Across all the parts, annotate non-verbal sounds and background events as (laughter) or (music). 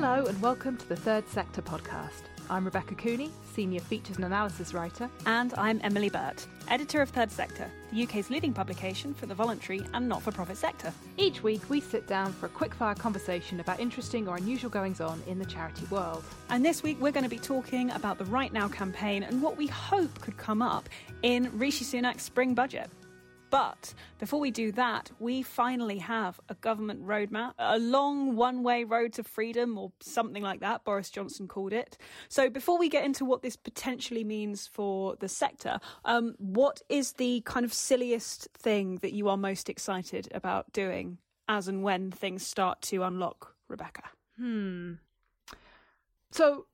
Hello and welcome to the Third Sector podcast. I'm Rebecca Cooney, Senior Features and Analysis Writer. And I'm Emily Burt, Editor of Third Sector, the UK's leading publication for the voluntary and not for profit sector. Each week we sit down for a quickfire conversation about interesting or unusual goings on in the charity world. And this week we're going to be talking about the Right Now campaign and what we hope could come up in Rishi Sunak's spring budget. But before we do that, we finally have a government roadmap, a long one way road to freedom, or something like that, Boris Johnson called it. So before we get into what this potentially means for the sector, um, what is the kind of silliest thing that you are most excited about doing as and when things start to unlock, Rebecca? Hmm. So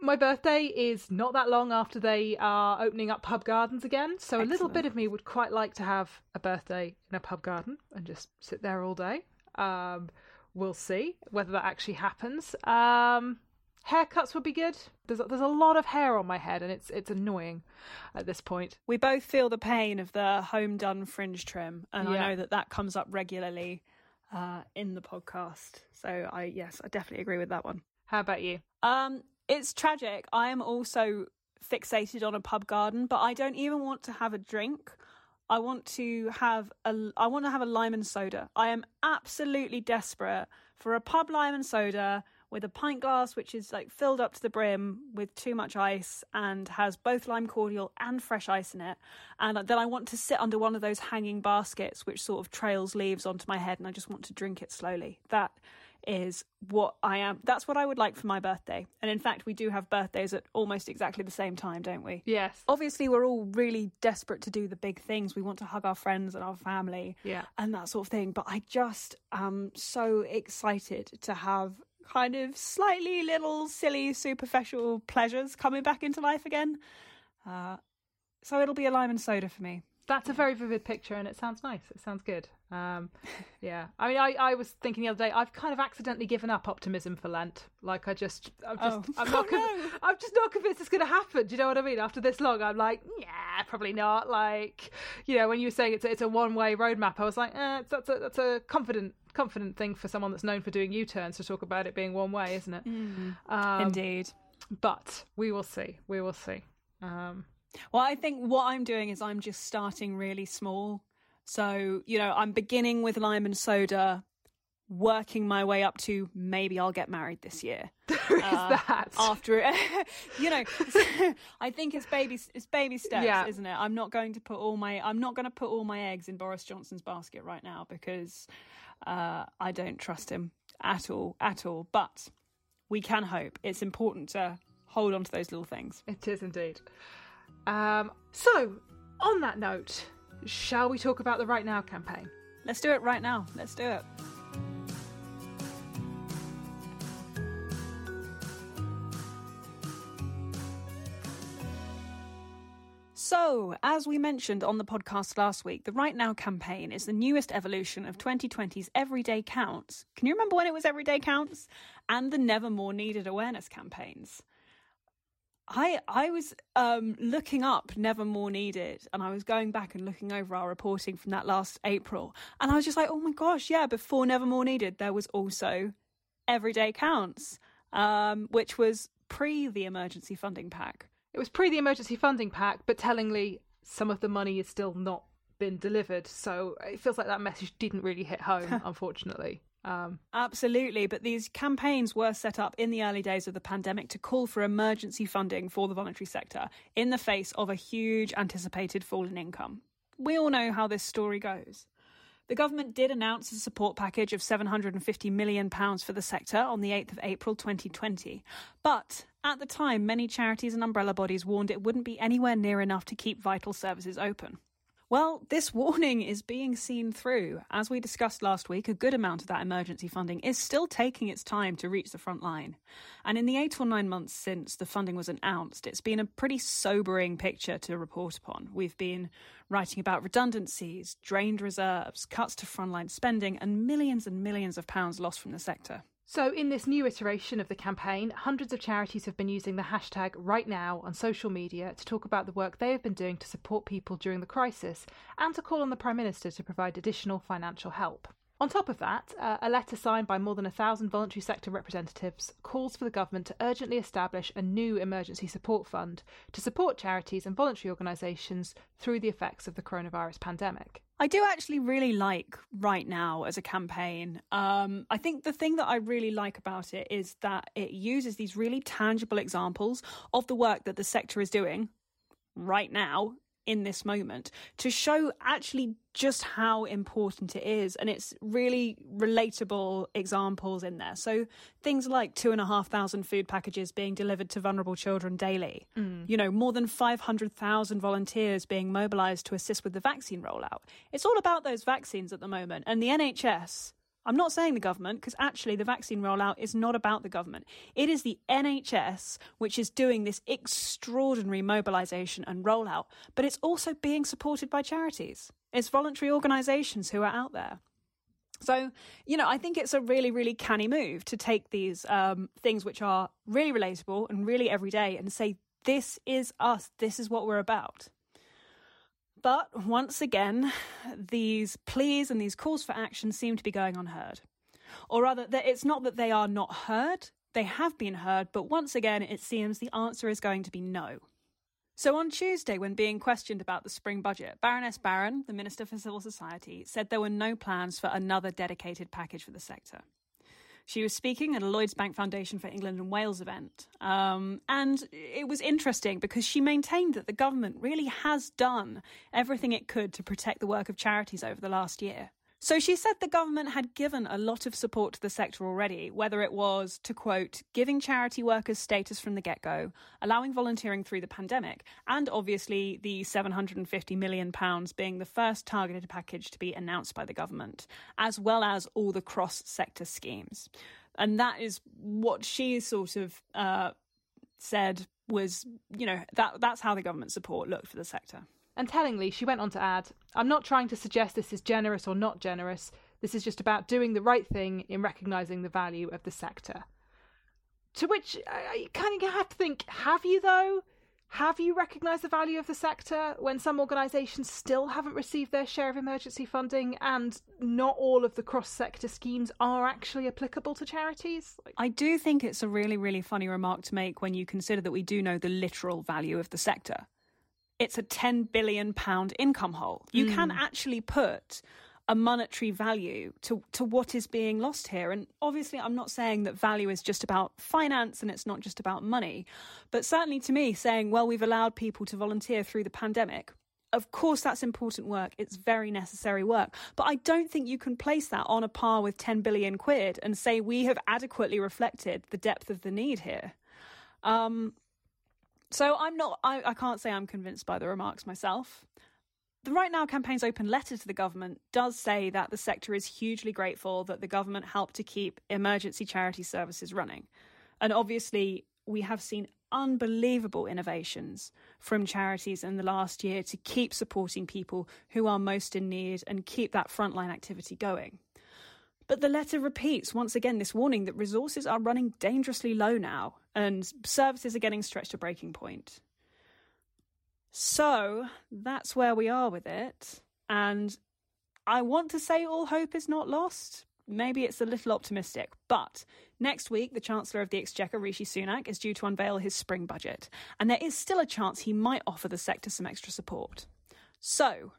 my birthday is not that long after they are opening up pub gardens again, so Excellent. a little bit of me would quite like to have a birthday in a pub garden and just sit there all day. Um, we'll see whether that actually happens. Um, haircuts would be good. There's there's a lot of hair on my head, and it's it's annoying at this point. We both feel the pain of the home done fringe trim, and yeah. I know that that comes up regularly uh, in the podcast. So I yes, I definitely agree with that one. How about you? Um, it's tragic. I am also fixated on a pub garden, but I don't even want to have a drink. I want to have a I want to have a lime and soda. I am absolutely desperate for a pub lime and soda with a pint glass which is like filled up to the brim with too much ice and has both lime cordial and fresh ice in it. And then I want to sit under one of those hanging baskets which sort of trails leaves onto my head and I just want to drink it slowly. That is what I am. That's what I would like for my birthday. And in fact, we do have birthdays at almost exactly the same time, don't we? Yes. Obviously, we're all really desperate to do the big things. We want to hug our friends and our family yeah. and that sort of thing. But I just am so excited to have kind of slightly little silly superficial pleasures coming back into life again. Uh, so it'll be a lime and soda for me. That's a very vivid picture, and it sounds nice. It sounds good. Um, (laughs) yeah, I mean, I, I was thinking the other day, I've kind of accidentally given up optimism for Lent. Like, I just, I'm just, oh. I'm (laughs) not, oh, no. I'm just not convinced it's going to happen. Do you know what I mean? After this long, I'm like, yeah, probably not. Like, you know, when you were saying it's a, it's a one way roadmap, I was like, eh, that's a that's a confident confident thing for someone that's known for doing U turns to talk about it being one way, isn't it? Mm, um, indeed. But we will see. We will see. Um, well, I think what I'm doing is I'm just starting really small. So, you know, I'm beginning with lime and soda, working my way up to maybe I'll get married this year. (laughs) There is uh, that. After, it, (laughs) you know, (laughs) I think it's baby, it's baby steps, yeah. isn't it? I'm not going to put all my, I'm not going to put all my eggs in Boris Johnson's basket right now because uh, I don't trust him at all, at all. But we can hope. It's important to hold on to those little things. It is indeed. Um, so, on that note, shall we talk about the Right Now campaign? Let's do it right now. Let's do it. So, as we mentioned on the podcast last week, the Right Now campaign is the newest evolution of 2020's Everyday Counts. Can you remember when it was Everyday Counts? And the Never More Needed awareness campaigns. I I was um, looking up Never More Needed, and I was going back and looking over our reporting from that last April, and I was just like, oh my gosh, yeah. Before Never More Needed, there was also Everyday Counts, um, which was pre the emergency funding pack. It was pre the emergency funding pack, but tellingly, some of the money is still not been delivered. So it feels like that message didn't really hit home, (laughs) unfortunately. Um, Absolutely, but these campaigns were set up in the early days of the pandemic to call for emergency funding for the voluntary sector in the face of a huge anticipated fall in income. We all know how this story goes. The government did announce a support package of £750 million for the sector on the 8th of April 2020. But at the time, many charities and umbrella bodies warned it wouldn't be anywhere near enough to keep vital services open. Well, this (laughs) warning is being seen through. As we discussed last week, a good amount of that emergency funding is still taking its time to reach the front line. And in the eight or nine months since the funding was announced, it's been a pretty sobering picture to report upon. We've been writing about redundancies, drained reserves, cuts to frontline spending, and millions and millions of pounds lost from the sector. So, in this new iteration of the campaign, hundreds of charities have been using the hashtag right now on social media to talk about the work they have been doing to support people during the crisis and to call on the Prime Minister to provide additional financial help. On top of that, uh, a letter signed by more than a thousand voluntary sector representatives calls for the government to urgently establish a new emergency support fund to support charities and voluntary organisations through the effects of the coronavirus pandemic. I do actually really like right now as a campaign. Um, I think the thing that I really like about it is that it uses these really tangible examples of the work that the sector is doing right now in this moment to show actually just how important it is. And it's really relatable examples in there. So things like two and a half thousand food packages being delivered to vulnerable children daily, mm. you know, more than 500,000 volunteers being mobilized to assist with the vaccine rollout. It's all about those vaccines at the moment. And the NHS I'm not saying the government, because actually the vaccine rollout is not about the government. It is the NHS which is doing this extraordinary mobilisation and rollout, but it's also being supported by charities. It's voluntary organisations who are out there. So, you know, I think it's a really, really canny move to take these um, things which are really relatable and really everyday and say, this is us, this is what we're about. But once again, these pleas and these calls for action seem to be going unheard. Or rather, it's not that they are not heard, they have been heard, but once again, it seems the answer is going to be no. So on Tuesday, when being questioned about the spring budget, Baroness Barran, the Minister for Civil Society, said there were no plans for another dedicated package for the sector. She was speaking at a Lloyds Bank Foundation for England and Wales event. Um, and it was interesting because she maintained that the government really has done everything it could to protect the work of charities over the last year. So she said the government had given a lot of support to the sector already, whether it was to quote, giving charity workers status from the get go, allowing volunteering through the pandemic, and obviously the £750 million being the first targeted package to be announced by the government, as well as all the cross sector schemes. And that is what she sort of uh, said was, you know, that that's how the government support looked for the sector. And tellingly, she went on to add, I'm not trying to suggest this is generous or not generous. This is just about doing the right thing in recognising the value of the sector. To which I kind of have to think, have you though? Have you recognised the value of the sector when some organisations still haven't received their share of emergency funding and not all of the cross sector schemes are actually applicable to charities? I do think it's a really, really funny remark to make when you consider that we do know the literal value of the sector it's a 10 billion pound income hole. You mm. can actually put a monetary value to, to what is being lost here. And obviously, I'm not saying that value is just about finance and it's not just about money. But certainly to me, saying, well, we've allowed people to volunteer through the pandemic. Of course, that's important work. It's very necessary work. But I don't think you can place that on a par with 10 billion quid and say we have adequately reflected the depth of the need here. Um, so I'm not, I, I can't say I'm convinced by the remarks myself. The Right Now campaign's open letter to the government does say that the sector is hugely grateful that the government helped to keep emergency charity services running. And obviously, we have seen unbelievable innovations from charities in the last year to keep supporting people who are most in need and keep that frontline activity going. But the letter repeats once again this warning that resources are running dangerously low now and services are getting stretched to breaking point. So that's where we are with it. And I want to say all hope is not lost. Maybe it's a little optimistic, but next week, the Chancellor of the Exchequer, Rishi Sunak, is due to unveil his spring budget, and there is still a chance he might offer the sector some extra support. So,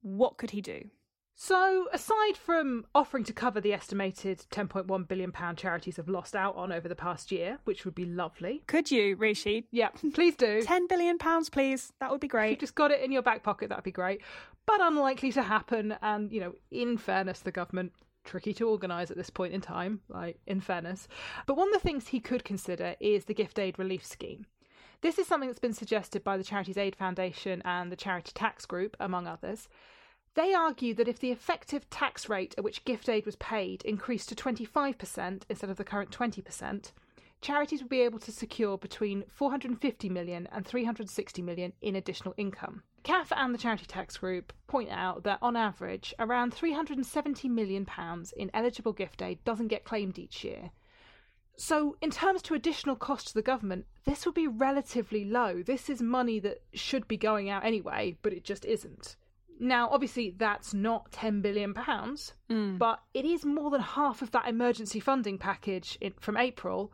what could he do? So, aside from offering to cover the estimated £10.1 billion charities have lost out on over the past year, which would be lovely. Could you, Rishi? Yeah, please do. £10 billion, please. That would be great. If you just got it in your back pocket, that'd be great. But unlikely to happen. And, you know, in fairness, the government tricky to organise at this point in time, like in fairness. But one of the things he could consider is the gift aid relief scheme. This is something that's been suggested by the Charities Aid Foundation and the Charity Tax Group, among others. They argue that if the effective tax rate at which gift aid was paid increased to 25% instead of the current 20%, charities would be able to secure between 450 million and 360 million in additional income. CAF and the Charity Tax Group point out that on average, around 370 million pounds in eligible gift aid doesn't get claimed each year. So, in terms to additional cost to the government, this would be relatively low. This is money that should be going out anyway, but it just isn't Now, obviously, that's not £10 billion, Mm. but it is more than half of that emergency funding package in, from April,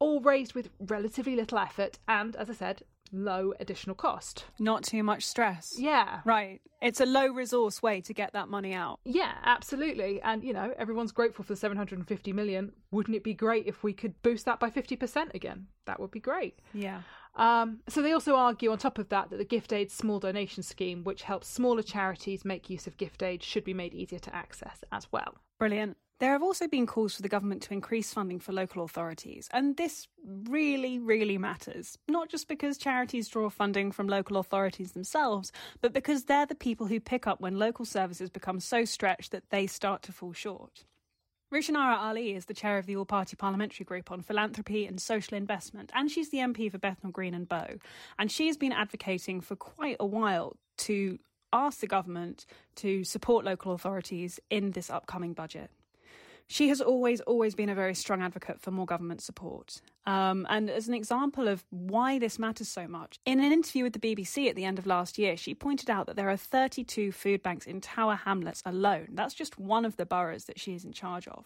all raised with relatively little effort and, as I said, low additional cost. Not too much stress. Yeah. Right. It's a low resource way to get that money out. Yeah, absolutely. And, you know, everyone's grateful for the 750 million. Wouldn't it be great if we could boost that by 50% again? That would be great. Yeah. Um, so they also argue on top of that that the gift aid small donation scheme, which helps smaller charities make use of gift aid, should be made easier to access as well. Brilliant. There have also been calls for the government to increase funding for local authorities, and this really, really matters. Not just because charities draw funding from local authorities themselves, but because they're the people who pick up when local services become so stretched that they start to fall short. Rushanara Ali is the chair of the All Party Parliamentary Group on Philanthropy and Social Investment, and she's the MP for Bethnal Green and Bow. And she's been advocating for quite a while to ask the government to support local authorities in this upcoming budget. She has always, always been a very strong advocate for more government support. Um, and as an example of why this matters so much, in an interview with the BBC at the end of last year, she pointed out that there are 32 food banks in Tower Hamlets alone. That's just one of the boroughs that she is in charge of.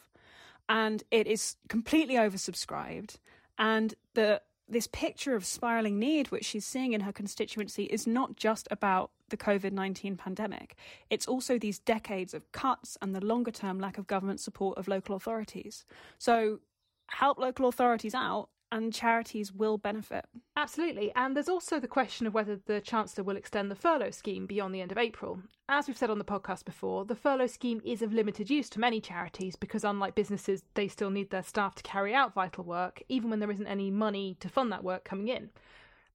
And it is completely oversubscribed. And the this picture of spiraling need, which she's seeing in her constituency, is not just about the COVID 19 pandemic. It's also these decades of cuts and the longer term lack of government support of local authorities. So, help local authorities out and charities will benefit. Absolutely. And there's also the question of whether the Chancellor will extend the furlough scheme beyond the end of April. As we've said on the podcast before, the furlough scheme is of limited use to many charities because, unlike businesses, they still need their staff to carry out vital work, even when there isn't any money to fund that work coming in.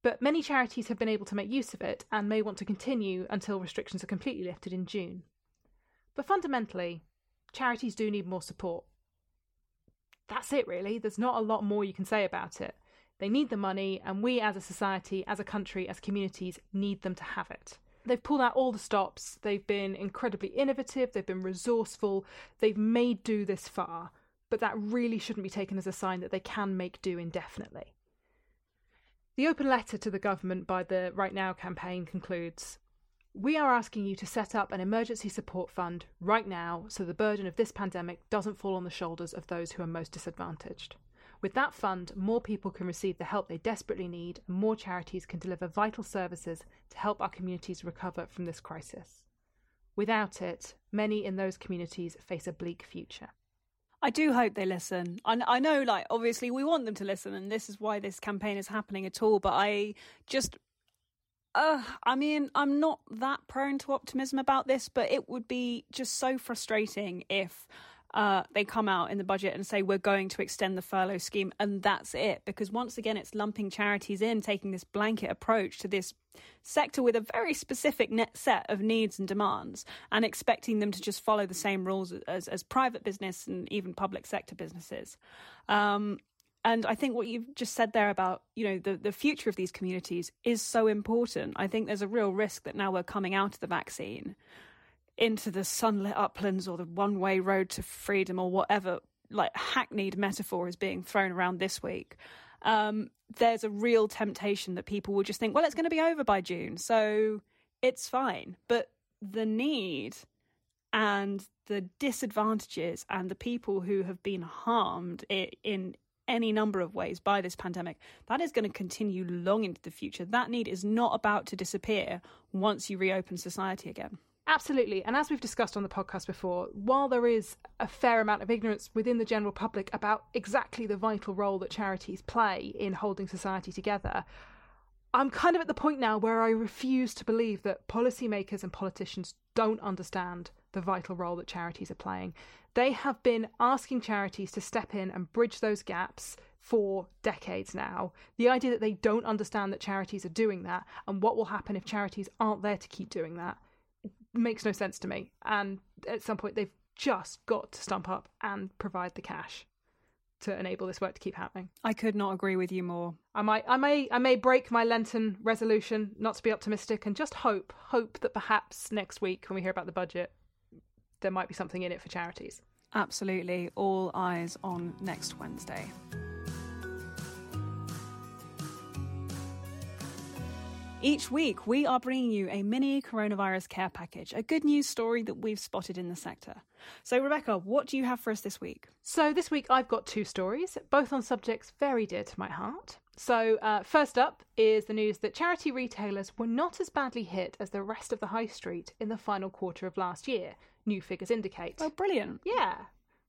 But many charities have been able to make use of it and may want to continue until restrictions are completely lifted in June. But fundamentally, charities do need more support that's it, really. There's not a lot more you can say about it. They need the money, and we as a society, as a country, as communities need them to have it. They've pulled out all the stops. They've been incredibly innovative. They've been resourceful. They've made do this far. But that really shouldn't be taken as a sign that they can make do indefinitely. The open letter to the government by the Right Now campaign concludes we are asking you to set up an emergency support fund right now so the burden of this pandemic doesn't fall on the shoulders of those who are most disadvantaged. With that fund, more people can receive the help they desperately need, and more charities can deliver vital services to help our communities recover from this crisis. Without it, many in those communities face a bleak future. I do hope they listen. I, I know, like, obviously, we want them to listen, and this is why this campaign is happening at all. But I just uh, I mean, I'm not that prone to optimism about this, but it would be just so frustrating if uh, they come out in the budget and say we're going to extend the furlough scheme and that's it. Because once again, it's lumping charities in, taking this blanket approach to this sector with a very specific net set of needs and demands, and expecting them to just follow the same rules as, as private business and even public sector businesses. Um, and I think what you've just said there about, you know, the, the future of these communities is so important. I think there's a real risk that now we're coming out of the vaccine into the sunlit uplands or the one way road to freedom or whatever, like hackneyed metaphor is being thrown around this week. Um, there's a real temptation that people will just think, well, it's going to be over by June, so it's fine. But the need and the disadvantages and the people who have been harmed in any number of ways by this pandemic, that is going to continue long into the future. That need is not about to disappear once you reopen society again. Absolutely. And as we've discussed on the podcast before, while there is a fair amount of ignorance within the general public about exactly the vital role that charities play in holding society together, I'm kind of at the point now where I refuse to believe that policymakers and politicians don't understand the vital role that charities are playing. They have been asking charities to step in and bridge those gaps for decades now. The idea that they don't understand that charities are doing that and what will happen if charities aren't there to keep doing that makes no sense to me. And at some point, they've just got to stump up and provide the cash to enable this work to keep happening. I could not agree with you more. I might I may I may break my Lenten resolution not to be optimistic and just hope hope that perhaps next week when we hear about the budget there might be something in it for charities. Absolutely. All eyes on next Wednesday. Each week, we are bringing you a mini coronavirus care package, a good news story that we've spotted in the sector. So, Rebecca, what do you have for us this week? So, this week I've got two stories, both on subjects very dear to my heart. So, uh, first up is the news that charity retailers were not as badly hit as the rest of the high street in the final quarter of last year, new figures indicate. Oh, brilliant. Yeah,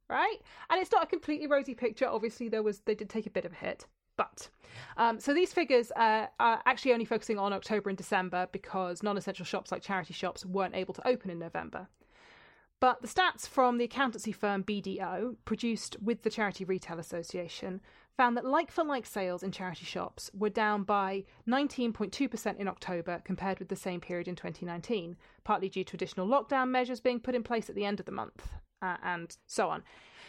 right? And it's not a completely rosy picture. Obviously, there was they did take a bit of a hit. But um, so these figures uh, are actually only focusing on October and December because non-essential shops like charity shops weren't able to open in November. But the stats from the accountancy firm BDO, produced with the Charity Retail Association, found that like for like sales in charity shops were down by 19.2% in October compared with the same period in 2019, partly due to additional lockdown measures being put in place at the end of the month, uh, and so on.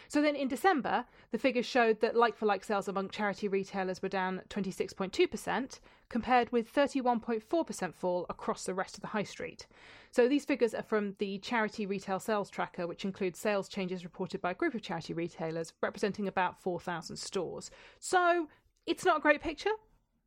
So then in December, the figures showed that like for like sales among charity retailers were down 26.2%, compared with 31.4% fall across the rest of the high street. So these figures are from the Charity Retail Sales Tracker, which includes sales changes reported by a group of charity retailers representing about 4,000 stores. So it's not a great picture,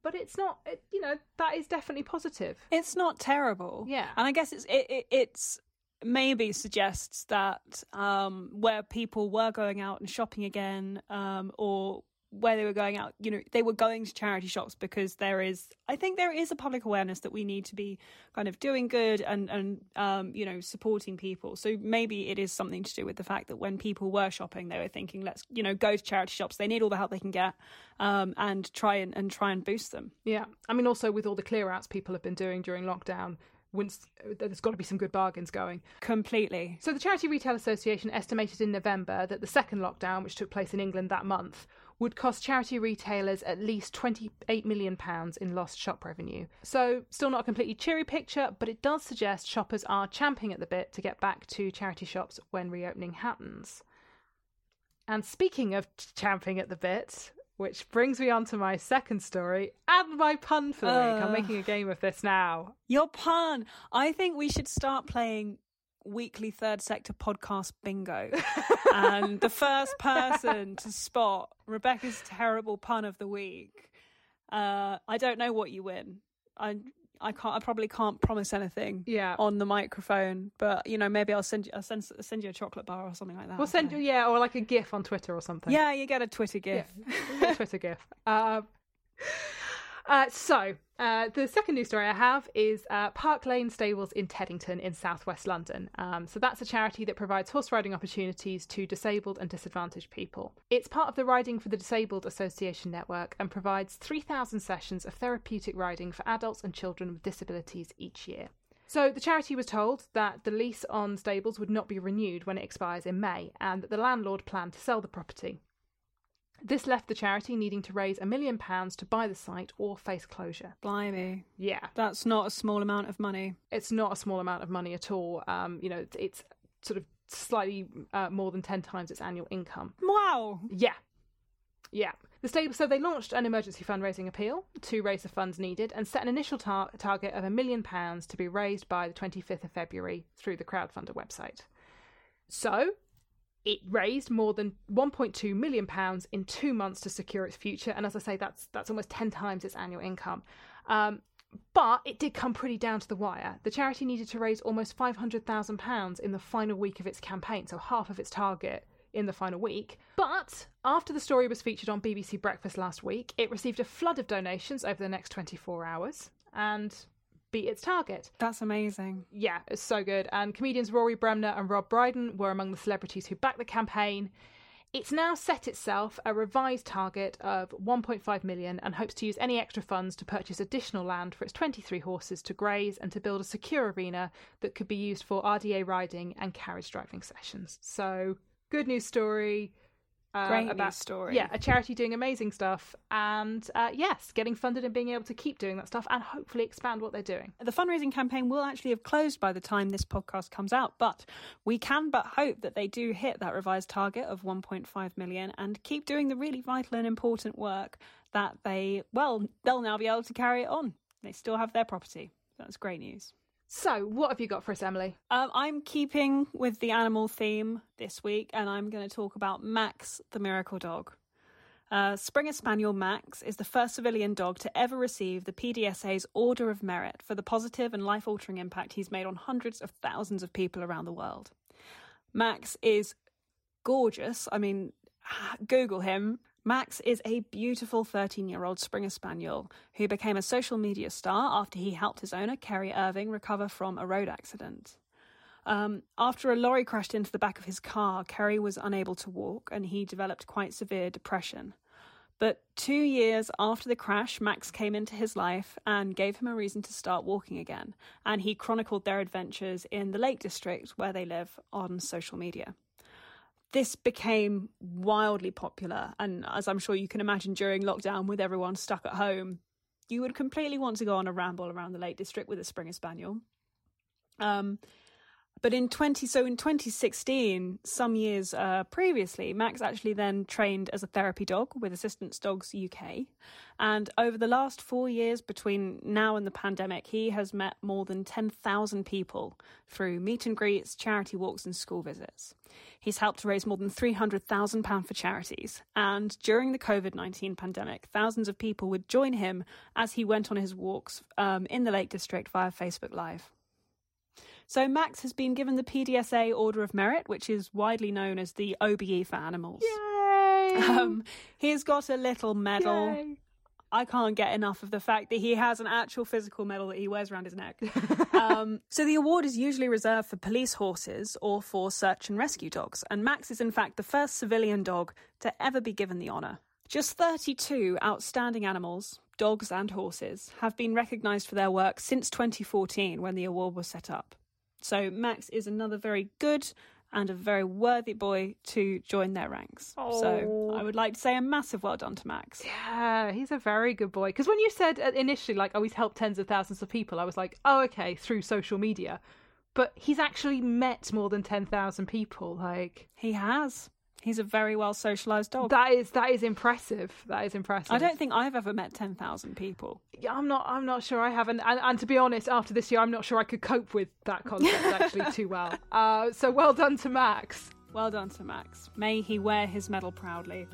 but it's not you know that is definitely positive it's not terrible yeah and i guess it's it, it, it's maybe suggests that um, where people were going out and shopping again, um, or where they were going out, you know, they were going to charity shops because there is, I think there is a public awareness that we need to be kind of doing good and, and um, you know, supporting people. So maybe it is something to do with the fact that when people were shopping, they were thinking, let's, you know, go to charity shops. They need all the help they can get um, and try and, and try and boost them. Yeah. I mean, also with all the clear outs people have been doing during lockdown, once there's got to be some good bargains going. Completely. So the Charity Retail Association estimated in November that the second lockdown, which took place in England that month, would cost charity retailers at least 28 million pounds in lost shop revenue. So still not a completely cheery picture, but it does suggest shoppers are champing at the bit to get back to charity shops when reopening happens. And speaking of champing at the bit, which brings me on to my second story and my pun for the uh, week. I'm making a game of this now. Your pun. I think we should start playing weekly third sector podcast bingo. (laughs) and the first person to spot Rebecca's terrible pun of the week, uh, I don't know what you win. I I can't. I probably can't promise anything. Yeah. On the microphone, but you know, maybe I'll send you. I'll send send you a chocolate bar or something like that. We'll send you, yeah, or like a GIF on Twitter or something. Yeah, you get a Twitter GIF. Yeah, Twitter GIF. (laughs) Uh, uh, so, uh, the second news story I have is uh, Park Lane Stables in Teddington in southwest London. Um, so, that's a charity that provides horse riding opportunities to disabled and disadvantaged people. It's part of the Riding for the Disabled Association network and provides 3,000 sessions of therapeutic riding for adults and children with disabilities each year. So, the charity was told that the lease on stables would not be renewed when it expires in May and that the landlord planned to sell the property. This left the charity needing to raise a million pounds to buy the site or face closure. Blimey. Yeah. That's not a small amount of money. It's not a small amount of money at all. Um, you know, it's sort of slightly uh, more than 10 times its annual income. Wow. Yeah. Yeah. The stable, so they launched an emergency fundraising appeal to raise the funds needed and set an initial tar- target of a million pounds to be raised by the 25th of February through the crowdfunder website. So, it raised more than 1.2 million pounds in two months to secure its future, and as I say, that's that's almost 10 times its annual income. Um, but it did come pretty down to the wire. The charity needed to raise almost £500,000 in the final week of its campaign, so half of its target in the final week. But after the story was featured on BBC Breakfast last week, it received a flood of donations over the next 24 hours. And beat its target. That's amazing. Yeah, it's so good. And comedians Rory Bremner and Rob Brydon were among the celebrities who backed the campaign. It's now set itself a revised target of 1.5 million and hopes to use any extra funds to purchase additional land for its 23 horses to graze and to build a secure arena that could be used for RDA riding and carriage driving sessions. So, good news story. Uh, Great about story. Yeah, a charity doing amazing stuff, and uh, yes, getting funded and being able to keep doing that stuff, and hopefully expand what they're doing. The fundraising campaign will actually have closed by the time this podcast comes out, but we can but hope that they do hit that revised target of 1.5 million and keep doing the really vital and important work that they well they'll now be able to carry it on. They still have their property. That's great news. So, what have you got for us, Emily? Um, I'm keeping with the animal theme this week, and I'm going to talk about Max the Miracle Dog. Uh, Springer Spaniel Max is the first civilian dog to ever receive the PDSA's Order of Merit for the positive and life altering impact he's made on hundreds of thousands of people around the world. Max is gorgeous. I mean, (sighs) Google him. Max is a beautiful 13 year old Springer Spaniel who became a social media star after he helped his owner, Kerry Irving, recover from a road accident. Um, after a lorry crashed into the back of his car, Kerry was unable to walk and he developed quite severe depression. But two years after the crash, Max came into his life and gave him a reason to start walking again. And he chronicled their adventures in the Lake District, where they live, on social media. This became wildly popular, and as I'm sure you can imagine during lockdown with everyone stuck at home, you would completely want to go on a ramble around the Lake District with a Springer Spaniel. Um, but in 20 so in 2016 some years uh, previously max actually then trained as a therapy dog with assistance dogs uk and over the last four years between now and the pandemic he has met more than 10,000 people through meet and greets charity walks and school visits. He's helped raise more than 300,000 pound for charities. And during the covid-19 pandemic thousands of people would join him as he went on his walks um, in the lake district via facebook live so Max has been given the PDSA Order of Merit, which is widely known as the OBE for animals. Yay! (laughs) Um, he's got a little medal. Yay. I can't get enough of the fact that he has an actual physical medal that he wears around his neck. (laughs) um, so the award is usually reserved for police horses or for search and rescue dogs, and Max is in fact the first civilian dog to ever be given the honour. Just 32 outstanding animals, dogs and horses, have been recognised for their work since 2014 when the award was set up. So Max is another very good and a very worthy boy to join their ranks. Oh. So I would like to say a massive well done to Max. Yeah, he's a very good boy. Because when you said uh, initially, like, oh, he's helped tens of thousands of people, I was like, oh, okay, through social media. But he's actually met more than 10,000 people. Like, he has. He's a very well socialized dog. That is that is impressive. That is impressive. I don't think I've ever met ten thousand people. Yeah, I'm not. I'm not sure I haven't. And, and, to be honest, after this year, I'm not sure I could cope with that concept (laughs) actually too well. Uh, so well done to Max. Well done to Max. May he wear his medal proudly.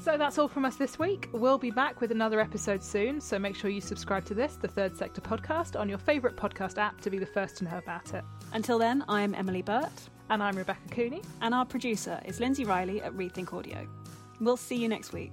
So that's all from us this week. We'll be back with another episode soon, so make sure you subscribe to this, the Third Sector podcast, on your favourite podcast app to be the first to know about it. Until then, I'm Emily Burt. And I'm Rebecca Cooney. And our producer is Lindsay Riley at Rethink Audio. We'll see you next week.